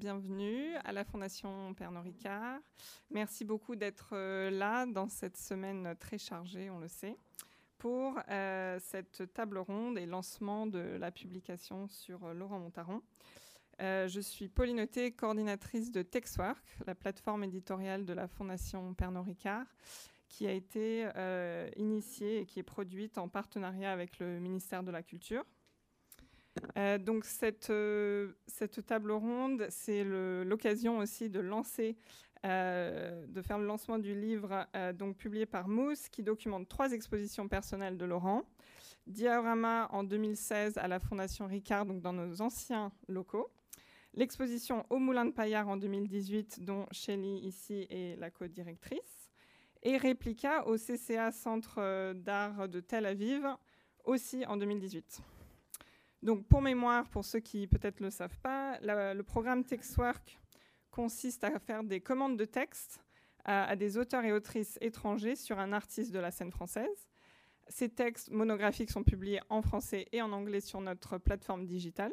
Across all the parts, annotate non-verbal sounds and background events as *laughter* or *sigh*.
Bienvenue à la Fondation Pernod Ricard. Merci beaucoup d'être euh, là dans cette semaine très chargée, on le sait, pour euh, cette table ronde et lancement de la publication sur euh, Laurent Montaron. je suis Pauline Auté, coordinatrice de Textwork, la plateforme éditoriale de la Fondation Pernod Ricard, qui a été initiée et qui est produite en partenariat avec le ministère de la Culture. Euh, donc cette, euh, cette, table ronde, c'est l'occasion aussi de lancer, euh, de faire le lancement du livre donc publié par Mousse, qui documente trois expositions personnelles de Laurent. Diorama en 2016 à la Fondation Ricard, donc dans nos anciens locaux. L'exposition au Moulin de Paillard en 2018, dont Shelly ici est la co-directrice. Et Réplica au CCA Centre d'art de Tel Aviv, aussi en 2018. Donc, pour mémoire, pour ceux qui peut-être ne le savent pas, le programme Textwork consiste à faire des commandes de texte à, des auteurs et autrices étrangers sur un artiste de la scène française. Ces textes monographiques sont publiés en français et en anglais sur notre plateforme digitale.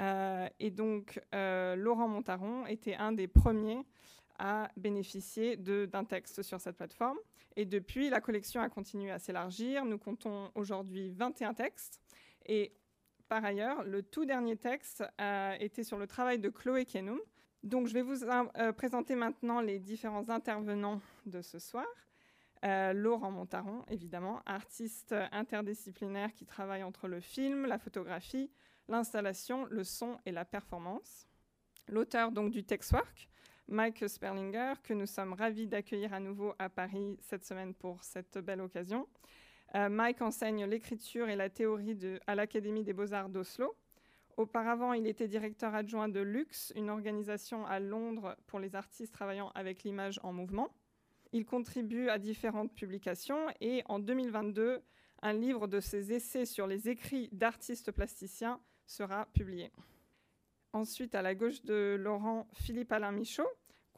Euh, et donc, euh, Laurent Montaron était un des premiers à bénéficier d'un texte sur cette plateforme. Et depuis, la collection a continué à s'élargir. Nous comptons aujourd'hui 21 textes. Et par ailleurs, le tout dernier texte a été sur le travail de Chloé Kenum. Donc, je vais vous euh, présenter maintenant les différents intervenants de ce soir. Euh, Laurent Montaron, évidemment, artiste interdisciplinaire qui travaille entre le film, la photographie, l'installation, le son et la performance. L'auteur donc du Textwork, Mike Sperlinger, que nous sommes ravis d'accueillir à nouveau à Paris cette semaine pour cette belle occasion. Euh, Mike enseigne l'écriture et la théorie à l'Académie des beaux-arts d'Oslo. Auparavant, il était directeur adjoint de Lux, une organisation à Londres pour les artistes travaillant avec l'image en mouvement. Il contribue à différentes publications et en 2022, un livre de ses essais sur les écrits d'artistes plasticiens sera publié. Ensuite, à la gauche de Laurent, Philippe Alain Michaud,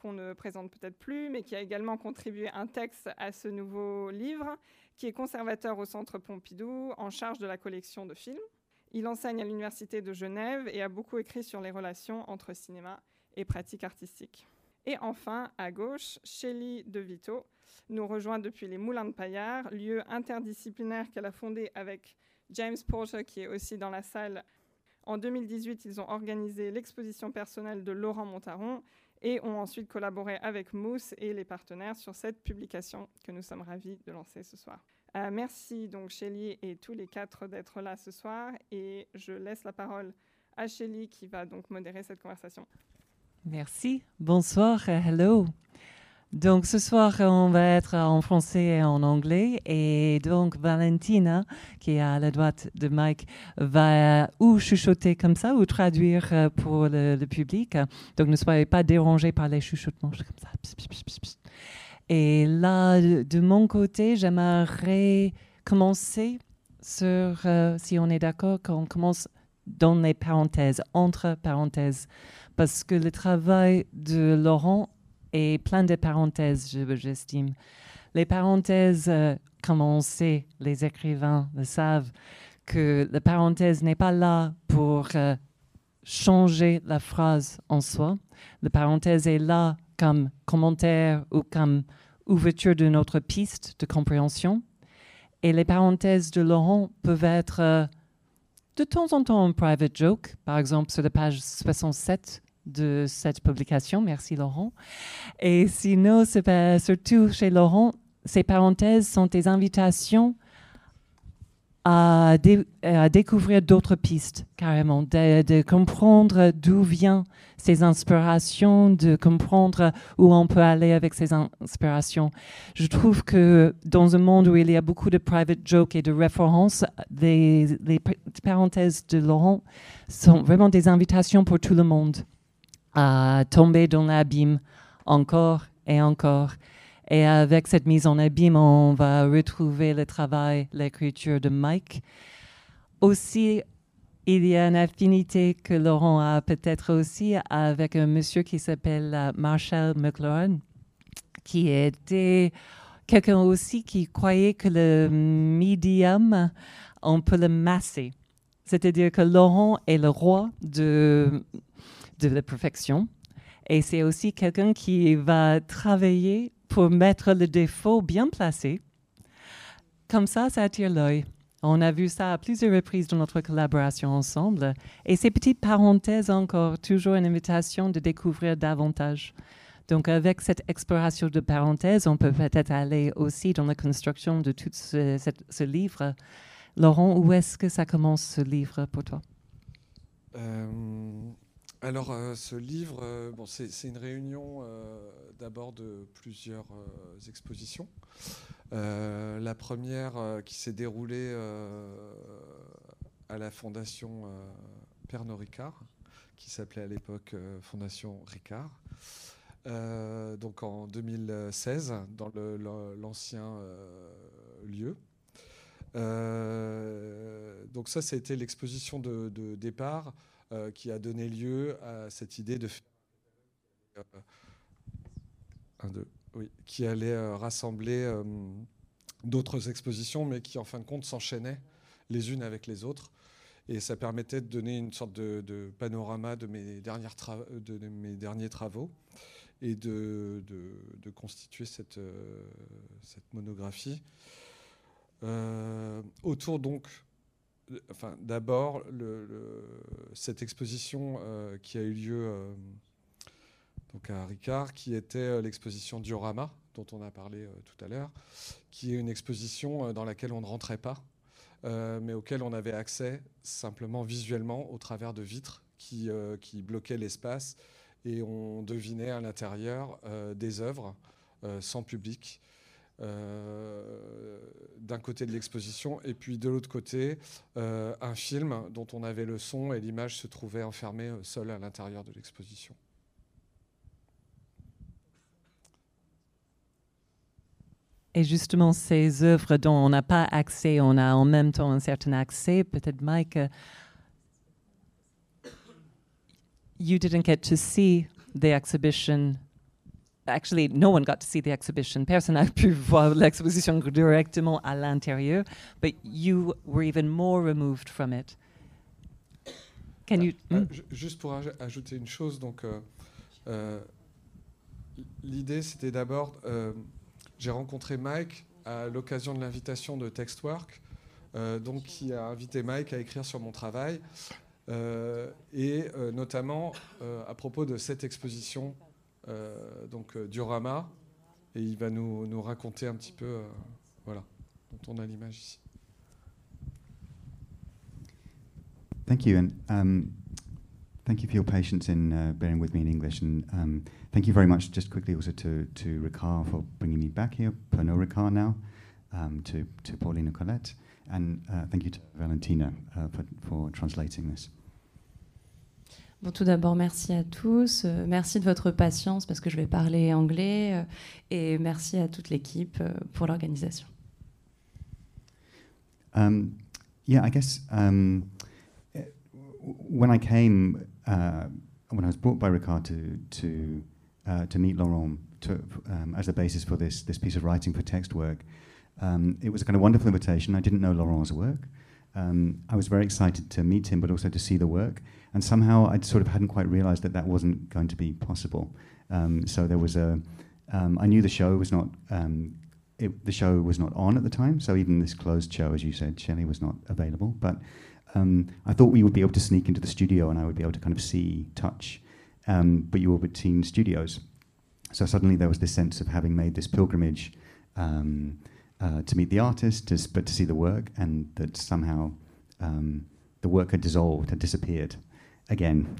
qu'on ne présente peut-être plus, mais qui a également contribué un texte à ce nouveau livre qui est conservateur au Centre Pompidou, en charge de la collection de films. Il enseigne à l'Université de Genève et a beaucoup écrit sur les relations entre cinéma et pratique artistique. Et enfin, à gauche, Shelley De Vito nous rejoint depuis les Moulins de Paillard, lieu interdisciplinaire qu'elle a fondé avec James Porter, qui est aussi dans la salle. En 2018, ils ont organisé l'exposition personnelle de Laurent Montaron et ont ensuite collaboré avec Mousse et les partenaires sur cette publication que nous sommes ravis de lancer ce soir. Euh, merci donc Shelly et tous les quatre d'être là ce soir et je laisse la parole à Shelly qui va donc modérer cette conversation. Merci. Bonsoir. Hello. Donc ce soir, on va être en français et en anglais. Et donc Valentina, qui est à la droite de Mike, va ou chuchoter comme ça ou traduire euh, pour le, public. Donc ne soyez pas dérangés par les chuchotements comme ça. Et là, de mon côté, j'aimerais commencer sur, euh, si on est d'accord, qu'on commence dans les parenthèses, entre parenthèses, parce que le travail de Laurent et plein de parenthèses, j'estime. Les parenthèses, euh, comme on sait, les écrivains le savent, que la parenthèse n'est pas là pour euh, changer la phrase en soi. La parenthèse est là comme commentaire ou comme ouverture de notre piste de compréhension. Et les parenthèses de Laurent peuvent être euh, de temps en temps un private joke, par exemple sur la page 67 de cette publication. Merci Laurent. Et sinon, surtout chez Laurent, ces parenthèses sont des invitations à, découvrir d'autres pistes, carrément, de, comprendre d'où viennent ces inspirations, de comprendre où on peut aller avec ces inspirations. Je trouve que dans un monde où il y a beaucoup de private jokes et de références, les parenthèses de Laurent sont vraiment des invitations pour tout le monde à tomber dans l'abîme encore et encore. Et avec cette mise en abîme, on va retrouver le travail, l'écriture de Mike. Aussi, il y a une affinité que Laurent a peut-être aussi avec un monsieur qui s'appelle euh, Marshall McLaurin, qui était quelqu'un aussi qui croyait que le médium, on peut le masser. C'est-à-dire que Laurent est le roi de de la perfection. Et c'est aussi quelqu'un qui va travailler pour mettre le défaut bien placé. Comme ça, ça attire l'œil. On a vu ça à plusieurs reprises dans notre collaboration ensemble. Et ces petites parenthèses encore, toujours une invitation de découvrir davantage. Donc avec cette exploration de parenthèses, on peut peut-être aller aussi dans la construction de tout ce, livre. Laurent, où est-ce que ça commence ce livre pour toi? Euh, alors, euh, ce livre, euh, bon, c'est une réunion d'abord de plusieurs expositions. la première qui s'est déroulée à la Fondation Pernod Ricard, qui s'appelait à l'époque Fondation Ricard. donc en 2016, dans l'ancien lieu. donc ça, c'était l'exposition de, de, départ euh, qui a donné lieu à cette idée de euh, un, deux, oui, qui allait euh, rassembler d'autres expositions, mais qui en fin de compte s'enchaînaient les unes avec les autres. Et ça permettait de donner une sorte de, panorama de mes, dernières de mes derniers travaux et de, de constituer cette, cette monographie. autour donc d'abord, cette exposition euh, qui a eu lieu euh, donc à Ricard, qui était euh, l'exposition Diorama, dont on a parlé tout à l'heure, qui est une exposition dans laquelle on ne rentrait pas, mais auquel on avait accès simplement visuellement au travers de vitres qui, qui bloquaient l'espace et on devinait à l'intérieur des œuvres sans public. Euh, d'un côté de l'exposition et puis de l'autre côté euh, un film dont on avait le son et l'image se trouvait enfermée euh, seule à l'intérieur de l'exposition. Et justement, ces œuvres dont on n'a pas accès, on a en même temps un certain accès. Peut-être, Mike, you didn't get to see the exhibition actually, no one got to see the exhibition. Personne n'a pu *laughs* voir l'exposition directement à l'intérieur, but you were even more removed from it. Can you, euh, hmm? Juste pour ajouter une chose, donc euh, euh, l'idée c'était d'abord, j'ai rencontré Mike à l'occasion de l'invitation de Textwork, donc qui a invité Mike à écrire sur mon travail, et notamment à propos de cette exposition euh, donc euh, Diorama, et il va nous, nous raconter un petit peu, euh, voilà, dont on a l'image ici. Thank you, and um, thank you for your patience in uh, bearing with me in English, and um, thank you very much. Just quickly, also to to Ricard for bringing me back here, Pernod Ricard now, um, to to Paulina Colette, and uh, thank you to Valentina uh, for for translating this. Bon, tout d'abord, merci à tous. Euh, merci de votre patience parce que je vais parler anglais. Euh, et merci à toute l'équipe euh, pour l'organisation. Um, yeah, I guess um, when I came, uh, when I was brought by Ricard to to uh, to meet Laurent to, um, as the basis for this this piece of writing for text work, um, it was a kind of wonderful invitation. I didn't know Laurent's work. Um, I was very excited to meet him, but also to see the work. And somehow I sort of hadn't quite realized that that wasn't going to be possible. Um, so there was a, um, I knew the show was not, um, it, the show was not on at the time. So even this closed show, as you said, Shelley was not available. But um, I thought we would be able to sneak into the studio and I would be able to kind of see, touch. Um, but you were between studios. So suddenly there was this sense of having made this pilgrimage um, uh, to meet the artist, to, but to see the work, and that somehow the work had dissolved, had disappeared again.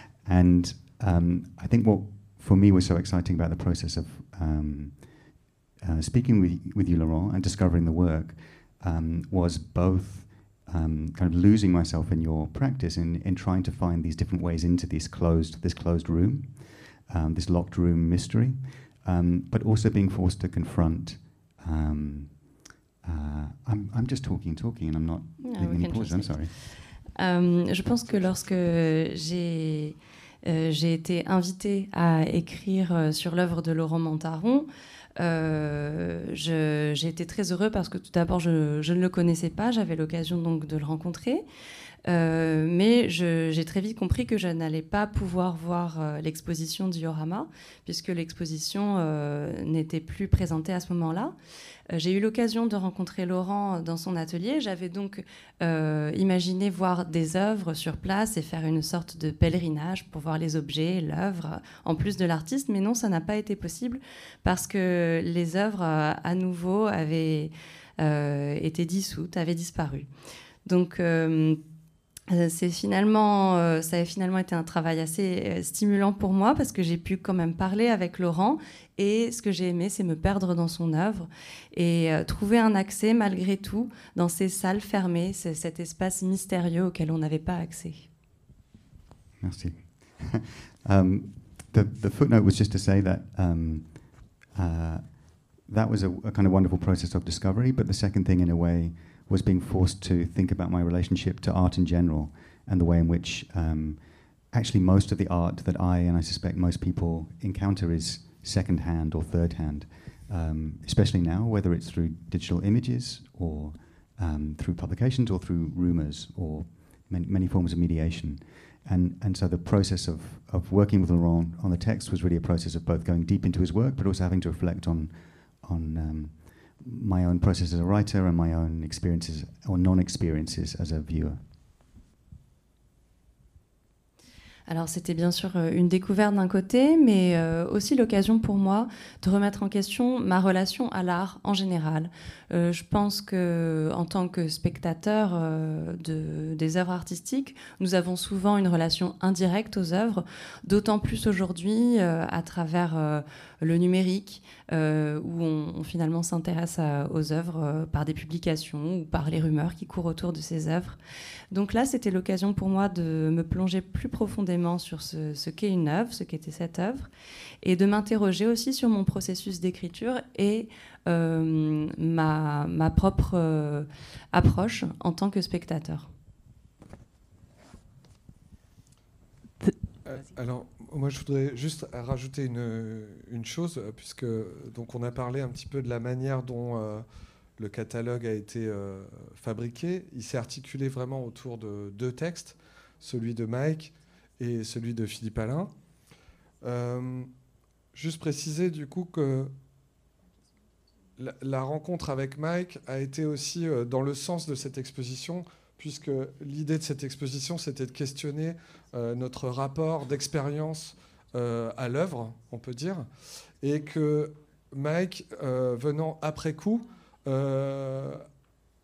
*laughs* and um, I think what for me was so exciting about the process of um, uh, speaking with, with you, Laurent, and discovering the work um, was both um, kind of losing myself in your practice in, in trying to find these different ways into this closed, this closed room, um, this locked room mystery, um, but also being forced to confront. Uh, I'm, I'm just talking, talking, and I'm not no, leaving any pauses. I'm sorry. Euh, je pense que lorsque j'ai euh, été invitée à écrire euh, sur l'œuvre de Laurent Montaron, j'ai été très heureux parce que tout d'abord, je, ne le connaissais pas, j'avais l'occasion donc de le rencontrer. Euh, mais j'ai très vite compris que je n'allais pas pouvoir voir euh, l'exposition Diorama, puisque l'exposition euh, n'était plus présentée à ce moment-là. J'ai eu l'occasion de rencontrer Laurent dans son atelier. J'avais donc imaginé voir des œuvres sur place et faire une sorte de pèlerinage pour voir les objets, l'œuvre, en plus de l'artiste. Mais non, ça n'a pas été possible parce que les œuvres, à nouveau, avaient été dissoutes, avaient disparu. Donc, c'est finalement, euh, ça a finalement été un travail assez euh, stimulant pour moi parce que j'ai pu quand même parler avec Laurent et ce que j'ai aimé, c'est me perdre dans son œuvre et trouver un accès malgré tout dans ces salles fermées, cet espace mystérieux auquel on n'avait pas accès. Merci. *laughs* um, the, the, footnote was just to say that um, uh, that was a, a kind of wonderful process of discovery, but the second thing, in a way, was being forced to think about my relationship to art in general and the way in which um, actually most of the art that I and I suspect most people encounter is second hand or third hand, um, especially now, whether it's through digital images or um, through publications or through rumors or many, many, forms of mediation. And, and so the process of, of working with Laurent on the text was really a process of both going deep into his work, but also having to reflect on, on um, my own process as a writer and my own experiences or non-experiences as a viewer. Alors c'était bien sûr euh, une découverte d'un côté, mais euh, aussi l'occasion pour moi de remettre en question ma relation à l'art en général. Euh, je pense que en tant que spectateur de, des œuvres artistiques, nous avons souvent une relation indirecte aux œuvres, d'autant plus aujourd'hui à travers le numérique, où on, finalement s'intéresse aux œuvres par des publications ou par les rumeurs qui courent autour de ces œuvres. Donc là, c'était l'occasion pour moi de me plonger plus profondément sur ce, qu'est une œuvre, ce qu'était cette œuvre, et de m'interroger aussi sur mon processus d'écriture et euh, ma, propre euh, approche en tant que spectateur. Euh, alors, moi, je voudrais juste rajouter une, chose, puisque donc on a parlé un petit peu de la manière dont le catalogue a été fabriqué. Il s'est articulé vraiment autour de deux textes, celui de Mike et celui de Philippe Alain. Euh, juste préciser du coup que la, rencontre avec Mike a été aussi euh, dans le sens de cette exposition, puisque l'idée de cette exposition, c'était de questionner notre rapport d'expérience à l'œuvre, on peut dire, et que Mike, venant après coup, euh,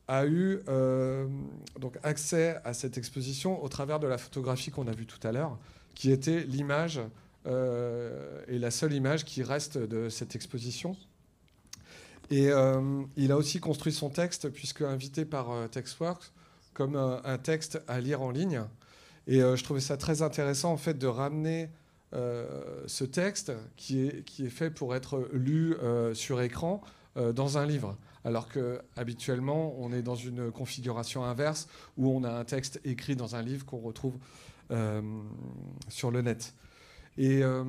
a eu euh, donc accès à cette exposition au travers de la photographie qu'on a vue tout à l'heure, qui était l'image euh, et la seule image qui reste de cette exposition. Et il a aussi construit son texte, puisque invité par Textworks, comme un, texte à lire en ligne. Et je trouvais ça très intéressant en fait de ramener ce texte qui est, qui est fait pour être lu sur écran dans un livre alors que habituellement on est dans une configuration inverse où on a un texte écrit dans un livre qu'on retrouve euh, sur le net. Et euh,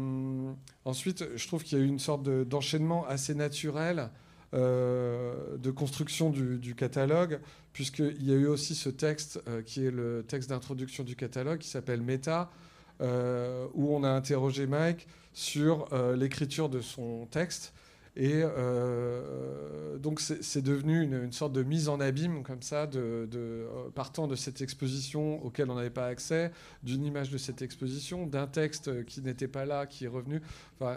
ensuite, je trouve qu'il y a eu une sorte d'enchaînement assez naturel euh, de construction du, catalogue, puisqu'il y a eu aussi ce texte qui est le texte d'introduction du catalogue qui s'appelle Meta, où on a interrogé Mike sur l'écriture de son texte et euh, donc c'est devenu une, sorte de mise en abîme comme ça, euh, partant de cette exposition auquel on n'avait pas accès, d'une image de cette exposition, d'un texte qui n'était pas là, qui est revenu,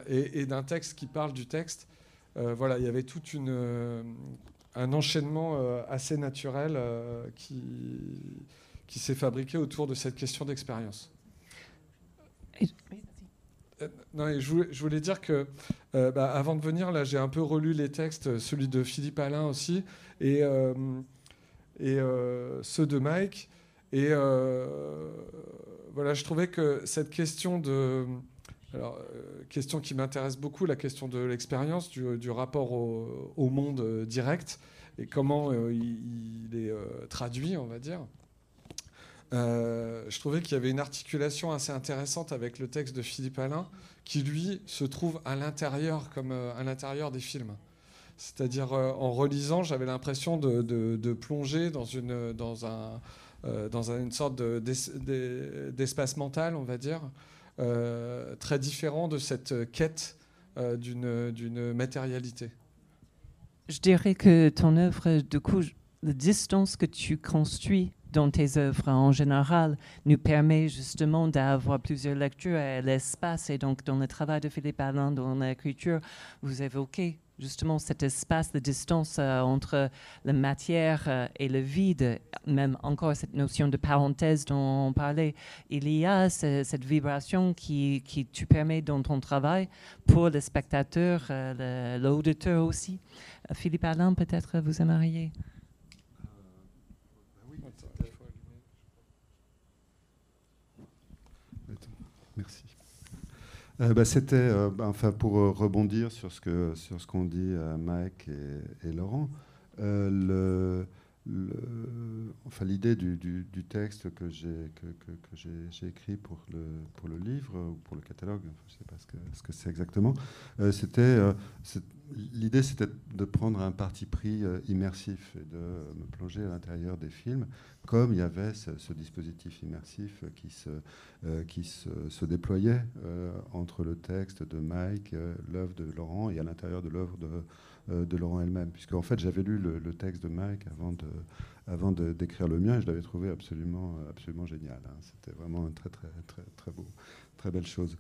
et, d'un texte qui parle du texte. Euh, voilà, il y avait tout un enchaînement assez naturel qui, qui s'est fabriqué autour de cette question d'expérience. Euh, non, je, voulais, dire que euh, bah, avant de venir, là, j'ai un peu relu les textes, celui de Philippe Alain aussi, et, euh, ceux de Mike. Et voilà, je trouvais que cette question de. Alors, question qui m'intéresse beaucoup, la question de l'expérience, du, rapport au, monde direct, et comment il, est traduit, on va dire. Euh, je trouvais qu'il y avait une articulation assez intéressante avec le texte de Philippe Alain, qui lui se trouve à l'intérieur, comme euh, à l'intérieur des films. C'est-à-dire, euh, en relisant, j'avais l'impression de, plonger dans, une, dans, un, dans une sorte d'espace mental, on va dire, très différent de cette quête d'une matérialité. Je dirais que ton œuvre, du coup, la distance que tu construis dans tes œuvres en général nous permet justement d'avoir plusieurs lectures à l'espace. Et donc, dans le travail de Philippe Alain, dans l'écriture, vous évoquez justement cet espace de distance euh, entre la matière euh, et le vide, même encore cette notion de parenthèse dont on parlait. Il y a cette vibration qui, qui tu permets dans ton travail pour le spectateur, euh, l'auditeur aussi. Philippe Alain, peut-être vous aimeriez Merci. Euh, bah, C'était, euh, bah, enfin, pour euh, rebondir sur ce que sur ce qu'ont dit Mike et, Laurent, enfin, l'idée du, texte que j'ai que, que, j'ai écrit pour le pour le livre ou pour le catalogue, je ne sais pas ce que c'est exactement, c'était l'idée c'était de prendre un parti pris immersif et de me plonger à l'intérieur des films comme il y avait ce, dispositif immersif qui se, euh, qui se, déployait euh, entre le texte de Mike, euh, l'œuvre de Laurent, et à l'intérieur de l'œuvre de, de, Laurent elle-même. Puisque en fait, j'avais lu le, texte de Mike avant de avant d'écrire le mien et je l'avais trouvé absolument, absolument génial. Hein. C'était vraiment très, très, très, très, beau, très belle chose,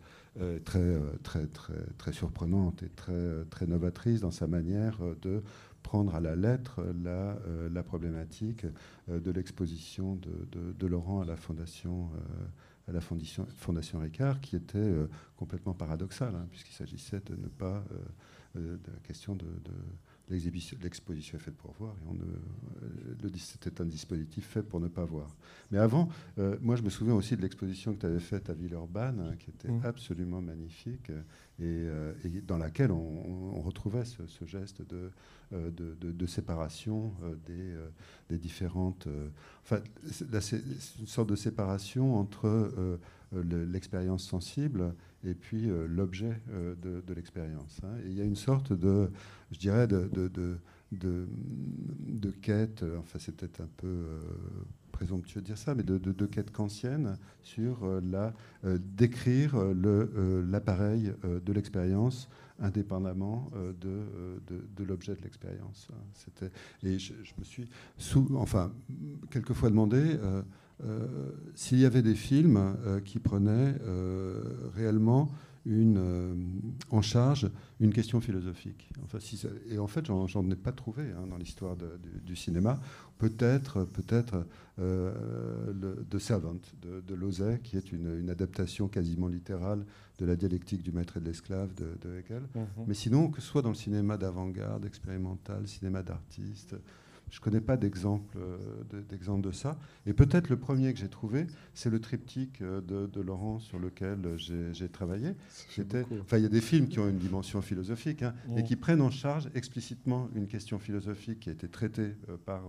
très, très, très, très surprenante et très, très novatrice dans sa manière de prendre à la lettre la, euh, la problématique euh, de l'exposition de, de, Laurent à la Fondation, euh, à la fondation, fondation Ricard, qui était complètement paradoxale, hein, puisqu'il s'agissait de ne pas. de la question de, l'exposition est faite pour voir et on le, c'était un dispositif fait pour ne pas voir. Mais avant, moi je me souviens aussi de l'exposition que tu avais faite à Villeurbanne, hein, qui était mmh. absolument magnifique et, dans laquelle on, retrouvait ce, ce, geste de, euh, de, séparation euh, des, euh, des, différentes. enfin, c'est une sorte de séparation entre l'expérience sensible et puis l'objet de, l'expérience. Hein. Il y a une sorte de, je dirais, de, de, de, quête, enfin c'est peut-être un peu présomptueux de dire ça, mais de, quête kantienne sur la décrire l'appareil de l'expérience indépendamment euh, euh, de, de, l'objet de l'expérience. C'était, et je, me suis, sous, enfin, quelquefois demandé euh, s'il y avait des films qui prenaient réellement une, en charge une question philosophique. Enfin, si et en fait, j'en ai pas trouvé hein, dans l'histoire du cinéma. Peut-être, peut-être euh, The Servant de, de qui est une, adaptation quasiment littérale de la dialectique du maître et de l'esclave de, Hegel. Mhm. Mais sinon, que ce soit dans le cinéma d'avant-garde, expérimental, cinéma d'artiste, je ne connais pas d'exemple euh, de, ça. Et peut-être le premier que j'ai trouvé, c'est le triptyque euh, de, Laurent sur lequel j'ai travaillé. Enfin, il y a des films qui ont une dimension philosophique hein, et qui prennent en charge explicitement une question philosophique qui a été traitée par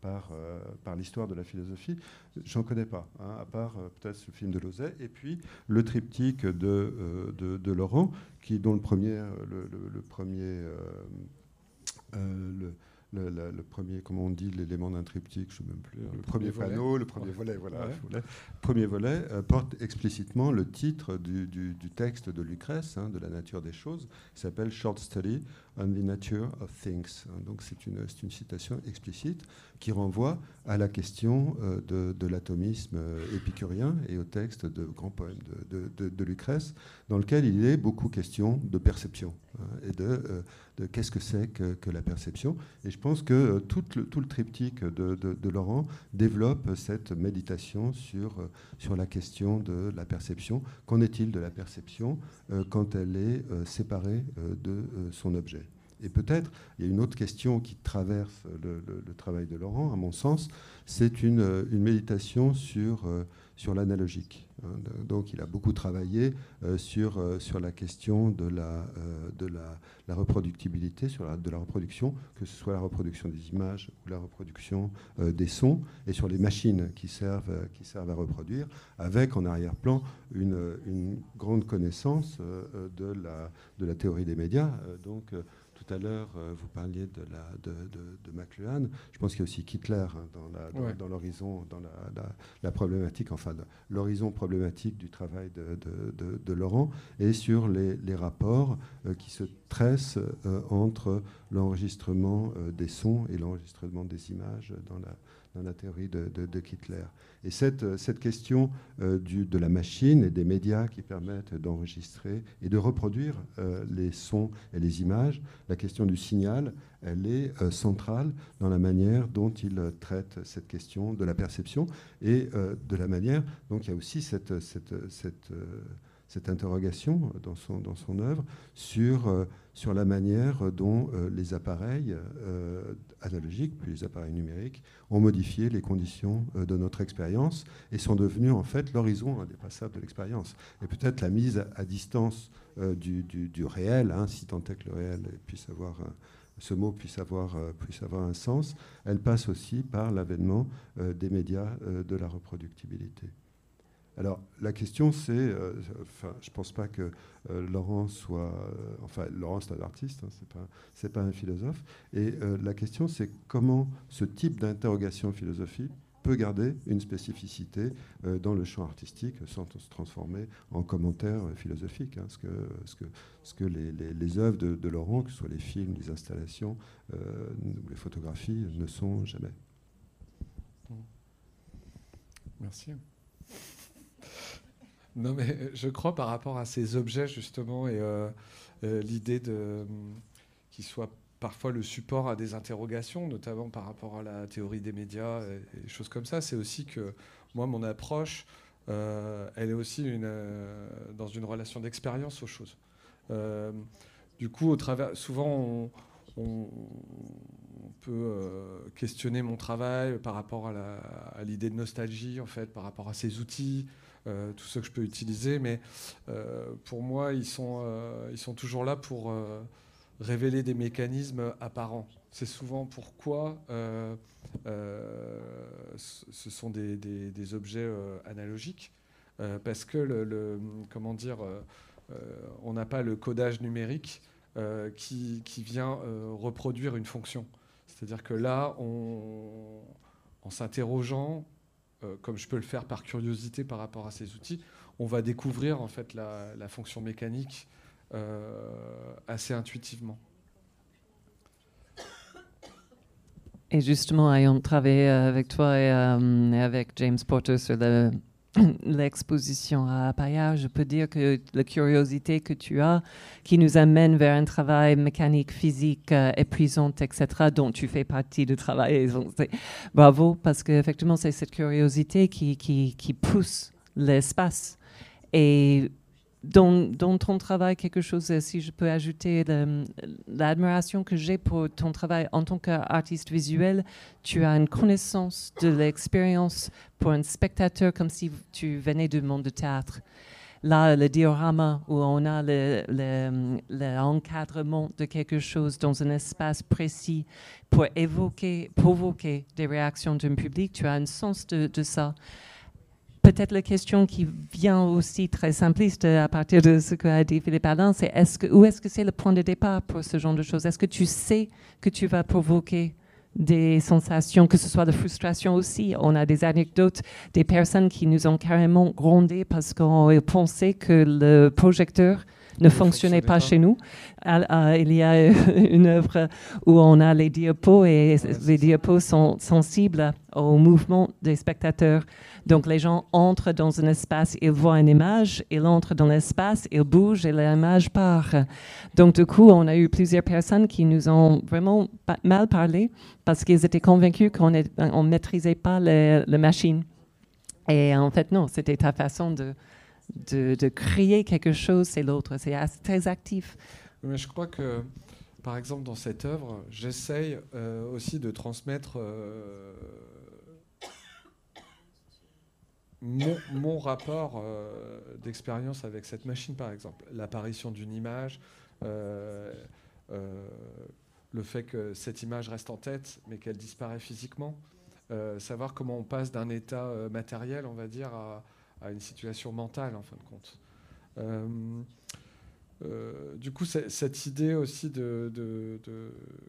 par, euh, par l'histoire de la philosophie, j'en connais pas, hein, à part euh, peut-être ce film de Lozay, et puis le triptyque de, euh, de, de, Laurent, qui, dont le premier, le, le, premier le, le, premier, comment on dit, l'élément d'un triptyque, je ne sais même plus, hein, le, premier, panneau, le premier volet, voilà, premier volet porte explicitement le titre du, du, texte de Lucrèce, hein, de la nature des choses, qui s'appelle Short Study on the Nature of Things. Donc c'est une, une, citation explicite qui renvoie à la question euh, de, de l'atomisme euh, épicurien et au texte de grand poème de, de, Lucrèce, dans lequel il est beaucoup question de perception hein, et de, euh, de qu'est-ce que c'est que, que, la perception. Et je pense que tout le, tout le triptyque de, Laurent développe cette méditation sur, sur la question de la perception. Qu'en est-il de la perception quand elle est séparée de son objet? Et peut-être, il y a une autre question qui traverse le, travail de Laurent, à mon sens, c'est une, une, méditation sur, euh, sur l'analogique. Hein. Donc il a beaucoup travaillé euh, sur, euh, sur la question de la, de la, la reproductibilité, sur de la reproduction, que ce soit la reproduction des images ou la reproduction des sons, et sur les machines qui servent, qui servent à reproduire, avec en arrière-plan une, une, grande connaissance de, la, de la théorie des médias. donc tout à l'heure, euh, vous parliez de, la, de, de, McLuhan. Je pense qu'il y a aussi Kittler hein, dans, dans, l'horizon, dans la, la, problématique, enfin l'horizon problématique du travail de, Laurent et sur les, les rapports qui se tressent entre l'enregistrement des sons et l'enregistrement des images dans la, dans la théorie de, de, Kittler. Et cette, euh, cette question euh, du, de la machine et des médias qui permettent d'enregistrer et de reproduire euh, les sons et les images, la question du signal, elle est centrale dans la manière dont il traite cette question de la perception et de la manière. Donc il y a aussi cette, cette cette interrogation dans son, œuvre sur, euh, sur la manière dont euh, les appareils euh, analogiques, puis les appareils numériques, ont modifié les conditions de notre expérience et sont devenus en fait l'horizon indépassable de l'expérience. Et peut-être la mise à, distance du, du, réel, hein, si tant est que le réel puisse avoir ce mot puisse avoir, puisse avoir un sens, elle passe aussi par l'avènement des médias de la reproductibilité. Alors la question c'est, euh, je ne pense pas que euh, Laurent soit, euh, enfin Laurent c'est un artiste, hein, ce n'est pas, un philosophe, et la question c'est comment ce type d'interrogation philosophique peut garder une spécificité dans le champ artistique sans se transformer en commentaire philosophique, hein, ce que, ce que, ce que les, les, œuvres de, de, Laurent, que ce soit les films, les installations ou les photographies, ne sont jamais. Merci. Non, mais euh, je crois par rapport à ces objets, justement, et euh, euh, l'idée de qu'ils soient parfois le support à des interrogations, notamment par rapport à la théorie des médias et, choses comme ça, c'est aussi que moi, mon approche, elle est aussi dans une relation d'expérience aux choses. du coup, au travers, souvent, on, peut questionner mon travail par rapport à l'idée de nostalgie, en fait, par rapport à ces outils. Euh, tout ce que je peux utiliser. Mais euh, pour moi, ils sont, euh, ils sont toujours là pour révéler des mécanismes apparents. C'est souvent pourquoi ce sont des, des, objets analogiques. parce que le, comment dire, on n'a pas le codage numérique qui, qui, vient reproduire une fonction. C'est-à-dire que là, on, en s'interrogeant, euh, comme je peux le faire par curiosité par rapport à ces outils, on va découvrir en fait la, fonction mécanique euh, assez intuitivement. Et justement, ayant travaillé avec toi et, euh, avec James Porter sur le *coughs* l'exposition à Payard, je peux dire que la curiosité que tu as, qui nous amène vers un travail mécanique, physique, euh, épuisant, etc., dont tu fais partie du travail. Bravo, parce qu'effectivement, c'est cette curiosité qui, qui, qui pousse l'espace. Et dans, ton travail quelque chose, euh, si je peux ajouter l'admiration que j'ai pour ton travail en tant qu'artiste visuel, tu as une connaissance de l'expérience pour un spectateur comme si tu venais du monde du théâtre. Là, le diorama où on a l'encadrement de quelque chose dans un espace précis pour évoquer, provoquer des réactions d'un public, tu as un sens de, de ça peut-être la question qui vient aussi très simpliste à partir de ce qu'a dit Philippe Alain, c'est est-ce que, où est-ce que c'est le point de départ pour ce genre de choses? Est-ce que tu sais que tu vas provoquer des sensations, que ce soit de frustration aussi? On a des anecdotes des personnes qui nous ont carrément grondé parce qu'on pensait que le projecteur ne fonctionnait pas, chez nous. il y a *laughs* une œuvre où on a les diapos et les diapos sont sensibles au mouvement des spectateurs. Donc les gens entrent dans un espace, ils voient une image, ils entrent dans l'espace, ils bougent et l'image part. Donc du coup, on a eu plusieurs personnes qui nous ont vraiment mal parlé parce qu'ils étaient convaincus qu'on ne maîtrisait pas la machine. Et en fait, non, c'était ta façon de, créer quelque chose, c'est l'autre. C'est très actif. Mais je crois que, par exemple, dans cette œuvre, j'essaye euh, aussi de transmettre euh, mon, rapport euh, d'expérience avec cette machine, par exemple. L'apparition d'une image, le fait que cette image reste en tête, mais qu'elle disparaît physiquement. savoir comment on passe d'un état matériel, on va dire, à à une situation mentale en fin de compte. Euh, du coup, cette idée aussi de,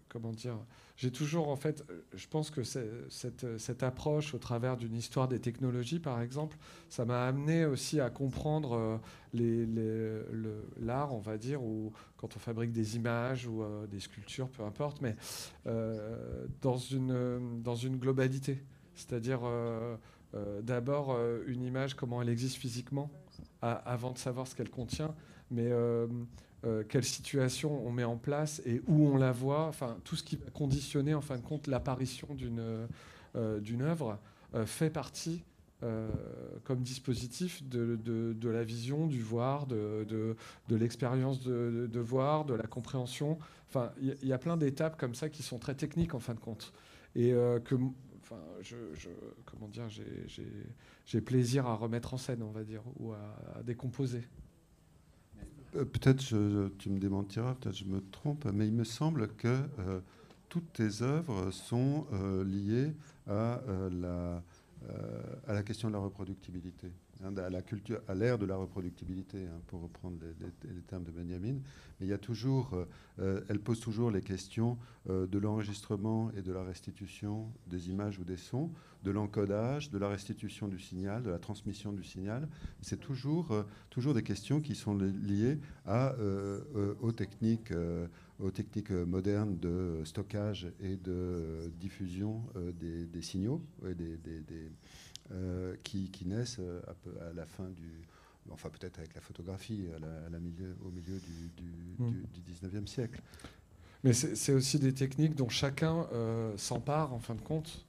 comment dire, j'ai toujours en fait, je pense que cette, approche au travers d'une histoire des technologies, par exemple, ça m'a amené aussi à comprendre euh, l'art, on va dire, ou quand on fabrique des images ou euh, des sculptures, peu importe, mais dans une dans une globalité, c'est-à-dire d'abord une image comment elle existe physiquement avant de savoir ce qu'elle contient, mais euh, euh, quelle situation on met en place et où on la voit, enfin tout ce qui va conditionner en fin de compte l'apparition d'une euh, d'une œuvre fait partie comme dispositif de, de, la vision, du voir, de, de l'expérience de, voir, de la compréhension. Enfin, il y, a plein d'étapes comme ça qui sont très techniques en fin de compte. Et que, enfin, je, je, comment dire, j'ai plaisir à remettre en scène, on va dire, ou à décomposer. Euh, peut-être tu me démentiras, peut-être je me trompe, mais il me semble que euh, toutes tes œuvres sont euh, liées à, la, à la question de la reproductibilité. Hein, à l'ère de la reproductibilité, hein, pour reprendre les, termes de Benjamin. Mais il y a toujours, euh, euh, elle pose toujours les questions euh, de l'enregistrement et de la restitution des images ou des sons, de l'encodage, de la restitution du signal, de la transmission du signal. C'est toujours, toujours des questions qui sont liées aux techniques aux techniques modernes de stockage et de diffusion des, signaux des, qui, naissent euh, à, la fin du. Enfin, peut-être avec la photographie à la, milieu, au milieu du, du, 19e mm. siècle. Mais c'est aussi des techniques dont chacun euh, s'empare en fin de compte.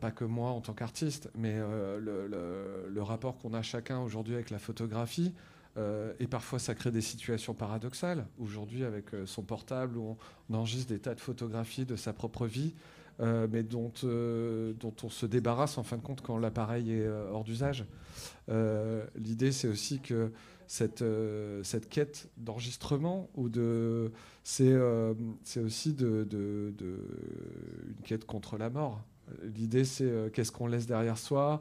pas que moi en tant qu'artiste, mais le, rapport qu'on a chacun aujourd'hui avec la photographie, et parfois ça crée des situations paradoxales. Aujourd'hui, avec son portable, où on, enregistre des tas de photographies de sa propre vie, euh, mais dont, euh, dont on se débarrasse en fin de compte quand l'appareil est euh, hors d'usage. L'idée, c'est aussi que cette, cette quête d'enregistrement de c'est aussi de, de, une quête contre la mort. L'idée, c'est qu'est-ce qu'on laisse derrière soi,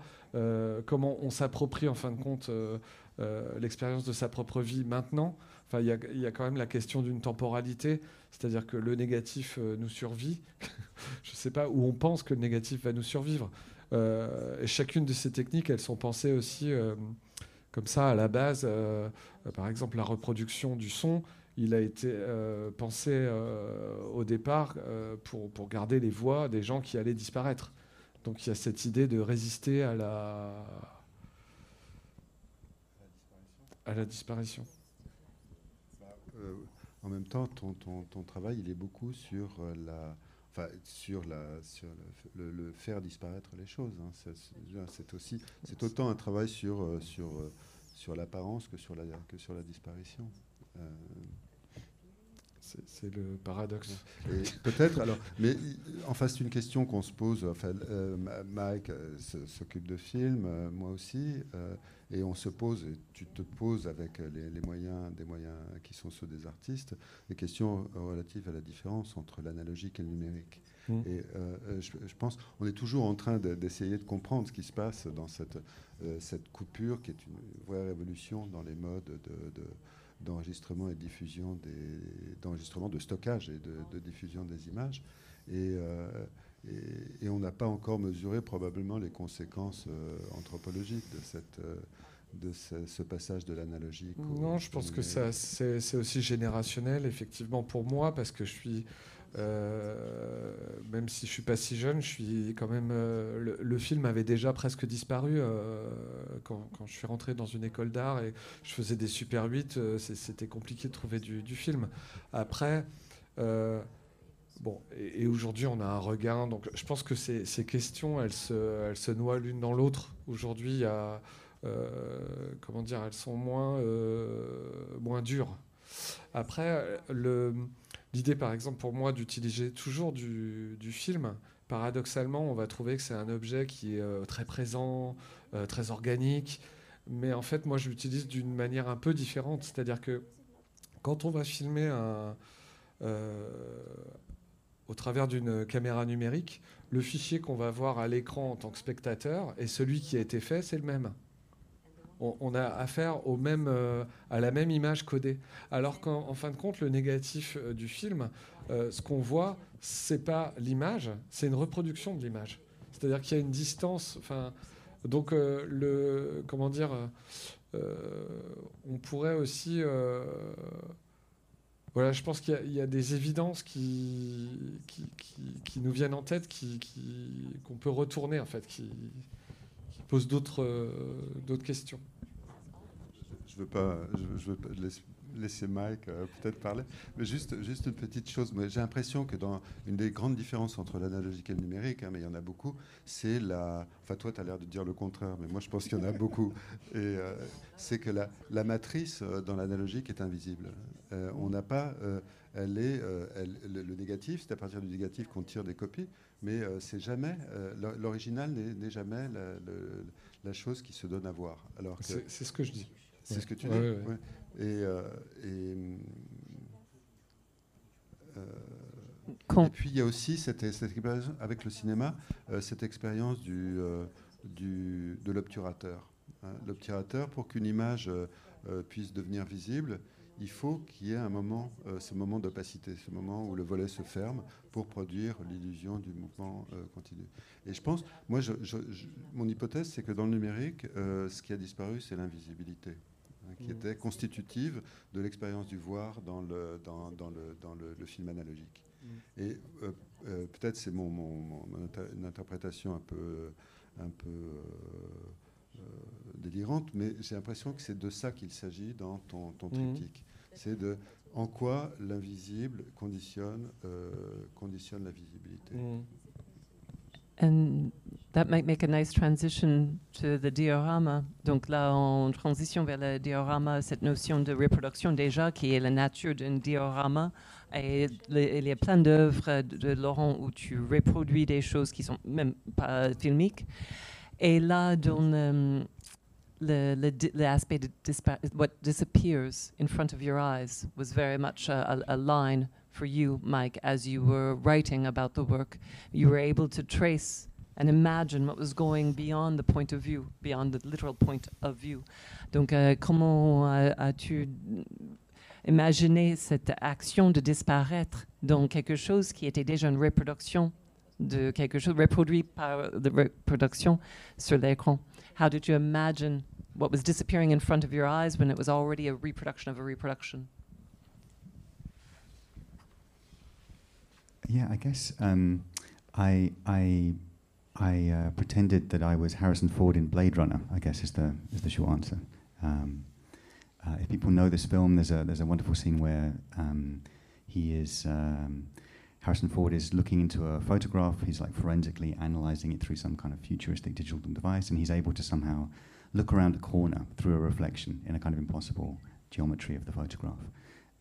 comment on s'approprie en fin de compte l'expérience de sa propre vie maintenant. Il y, a quand même la question d'une temporalité, c'est-à-dire que le négatif nous survit. *laughs* je ne sais pas, où on pense que le négatif va nous survivre. Euh, et chacune de ces techniques, elles sont pensées aussi euh, comme ça à la base. Euh, par exemple, la reproduction du son, il a été pensé au départ pour, pour, garder les voix des gens qui allaient disparaître. Donc il y a cette idée de résister à la, à la disparition. En même temps, ton, ton, ton, travail, il est beaucoup sur la sur, la, sur le, faire disparaître les choses. Hein. C'est aussi, c'est autant un travail sur, euh, sur, euh, sur l'apparence que sur la, que sur la disparition. Euh, c'est le paradoxe. *laughs* Peut-être, alors, mais enfin, c'est une question qu'on se pose. Enfin, Mike s'occupe de films, moi aussi, et on se pose, et tu te poses avec les, les, moyens, des moyens qui sont ceux des artistes, des questions relatives à la différence entre l'analogique et le numérique. Mmh. Et je, je, pense, on est toujours en train d'essayer de, comprendre ce qui se passe dans cette, cette coupure qui est une vraie révolution dans les modes de, de d'enregistrement et diffusion des, d'enregistrement, de stockage et de, diffusion des images. Euh, et, et, on n'a pas encore mesuré probablement les conséquences euh, anthropologiques de, cette, euh, de ce, passage de l'analogique. Non, je pense que ça, c'est, c'est aussi générationnel, effectivement, pour moi, parce que je suis euh, même si je suis pas si jeune, je suis quand même. Euh, le, film avait déjà presque disparu euh, quand, je suis rentré dans une école d'art et je faisais des Super 8. C'était compliqué de trouver du, film. Après. Bon, et, aujourd'hui, on a un regain. Donc, je pense que ces, questions, elles se, elles se noient l'une dans l'autre. Aujourd'hui, comment dire, elles sont moins, moins dures. Après, le, L'idée, par exemple, pour moi, d'utiliser toujours du, film, paradoxalement, on va trouver que c'est un objet qui est euh, très présent, euh, très organique. Mais en fait, moi, je l'utilise d'une manière un peu différente. C'est-à-dire que quand on va filmer euh, au travers d'une caméra numérique, le fichier qu'on va voir à l'écran en tant que spectateur et celui qui a été fait, c'est le même. On, a affaire au même, euh, à la même image codée. Alors qu'en fin de compte, le négatif euh, du film, euh, ce qu'on voit, c'est pas l'image, c'est une reproduction de l'image. C'est-à-dire qu'il y a une distance. Enfin, donc le comment dire, on pourrait aussi voilà, je pense qu'il y, a des évidences qui, qui, nous viennent en tête, qu'on peut retourner en fait, qui, pose d'autres euh, d'autres questions. Je ne veux pas, je, veux pas laisser, Mike euh, peut-être parler, mais juste, juste une petite chose. J'ai l'impression que dans une des grandes différences entre l'analogique et le numérique, hein, mais il y en a beaucoup, c'est la. Enfin, toi, tu as l'air de dire le contraire, mais moi, je pense qu'il y en a *laughs* beaucoup. Et euh, c'est que la, la matrice dans l'analogique est invisible. on n'a pas. elle est, le, négatif, c'est à partir du négatif qu'on tire des copies mais euh, c'est jamais euh, l'original n'est jamais la, chose qui se donne à voir. Alors c'est ce que je dis. C'est ce que tu dis. Et, euh, et, puis il y a aussi cette, cette expérience avec le cinéma, cette expérience du, du, de l'obturateur. Hein. L'obturateur, pour qu'une image puisse devenir visible, il faut qu'il y ait un moment, euh, ce moment d'opacité, ce moment où le volet se ferme pour produire l'illusion du mouvement euh, continu. Et je pense, moi, mon hypothèse, c'est que dans le numérique, euh, ce qui a disparu, c'est l'invisibilité, hein, qui mmh. était constitutive de l'expérience du voir dans le, dans, le, dans le, film analogique. Mmh. Et peut-être c'est mon, mon, une interprétation un peu, un peu délirante, mais j'ai l'impression que c'est de ça qu'il s'agit dans ton, ton mmh. triptyque c'est de en quoi l'invisible conditionne, euh, conditionne la visibilité. Mm. And that might make a nice transition to the diorama. Donc là, en transition vers le diorama, cette notion de reproduction déjà, qui est la nature d'un diorama. Et il y a plein d'œuvres de, Laurent où tu reproduis des choses qui sont même pas filmiques. Et là, dans euh, the, the, the aspect of what disappears in front of your eyes was very much a, a, a, line for you, Mike, as you were writing about the work. You were able to trace and imagine what was going beyond the point of view, beyond the literal point of view. Donc, euh, comment as-tu imaginé cette action de disparaître dans quelque chose qui était déjà une reproduction de quelque chose reproduit par reproduction sur l'écran? How did you imagine what was disappearing in front of your eyes when it was already a reproduction of a reproduction? Yeah, I guess um, I I I uh, pretended that I was Harrison Ford in Blade Runner. I guess is the is the short answer. Um, uh, if people know this film, there's a there's a wonderful scene where um, he is um, Harrison Ford is looking into a photograph. He's like forensically analyzing it through some kind of futuristic digital device, and he's able to somehow look around a corner through a reflection in a kind of impossible geometry of the photograph.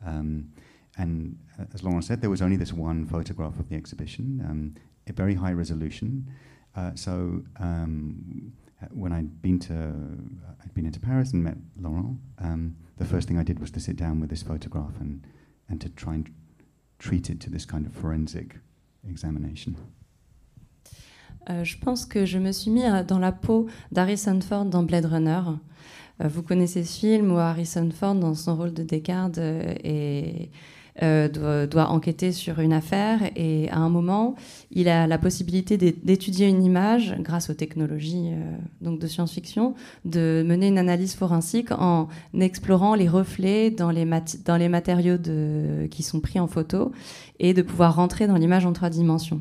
Um, and uh, as Laurent said, there was only this one photograph of the exhibition, um, a very high resolution. Uh, so um, when I'd been to uh, I'd been into Paris and met Laurent, um, the first thing I did was to sit down with this photograph and and to try and treat it to this kind of forensic examination? Euh, je pense que je me suis mis dans la peau d'Harrison Ford dans Blade Runner. Euh, vous connaissez ce film où Harrison Ford, dans son rôle de Descartes, euh, doit, enquêter sur une affaire et à un moment, il a la possibilité d'étudier une image grâce aux technologies donc de science-fiction, de mener une analyse forensique en explorant les reflets dans les, dans les matériaux de, qui sont pris en photo et de pouvoir rentrer dans l'image en trois dimensions.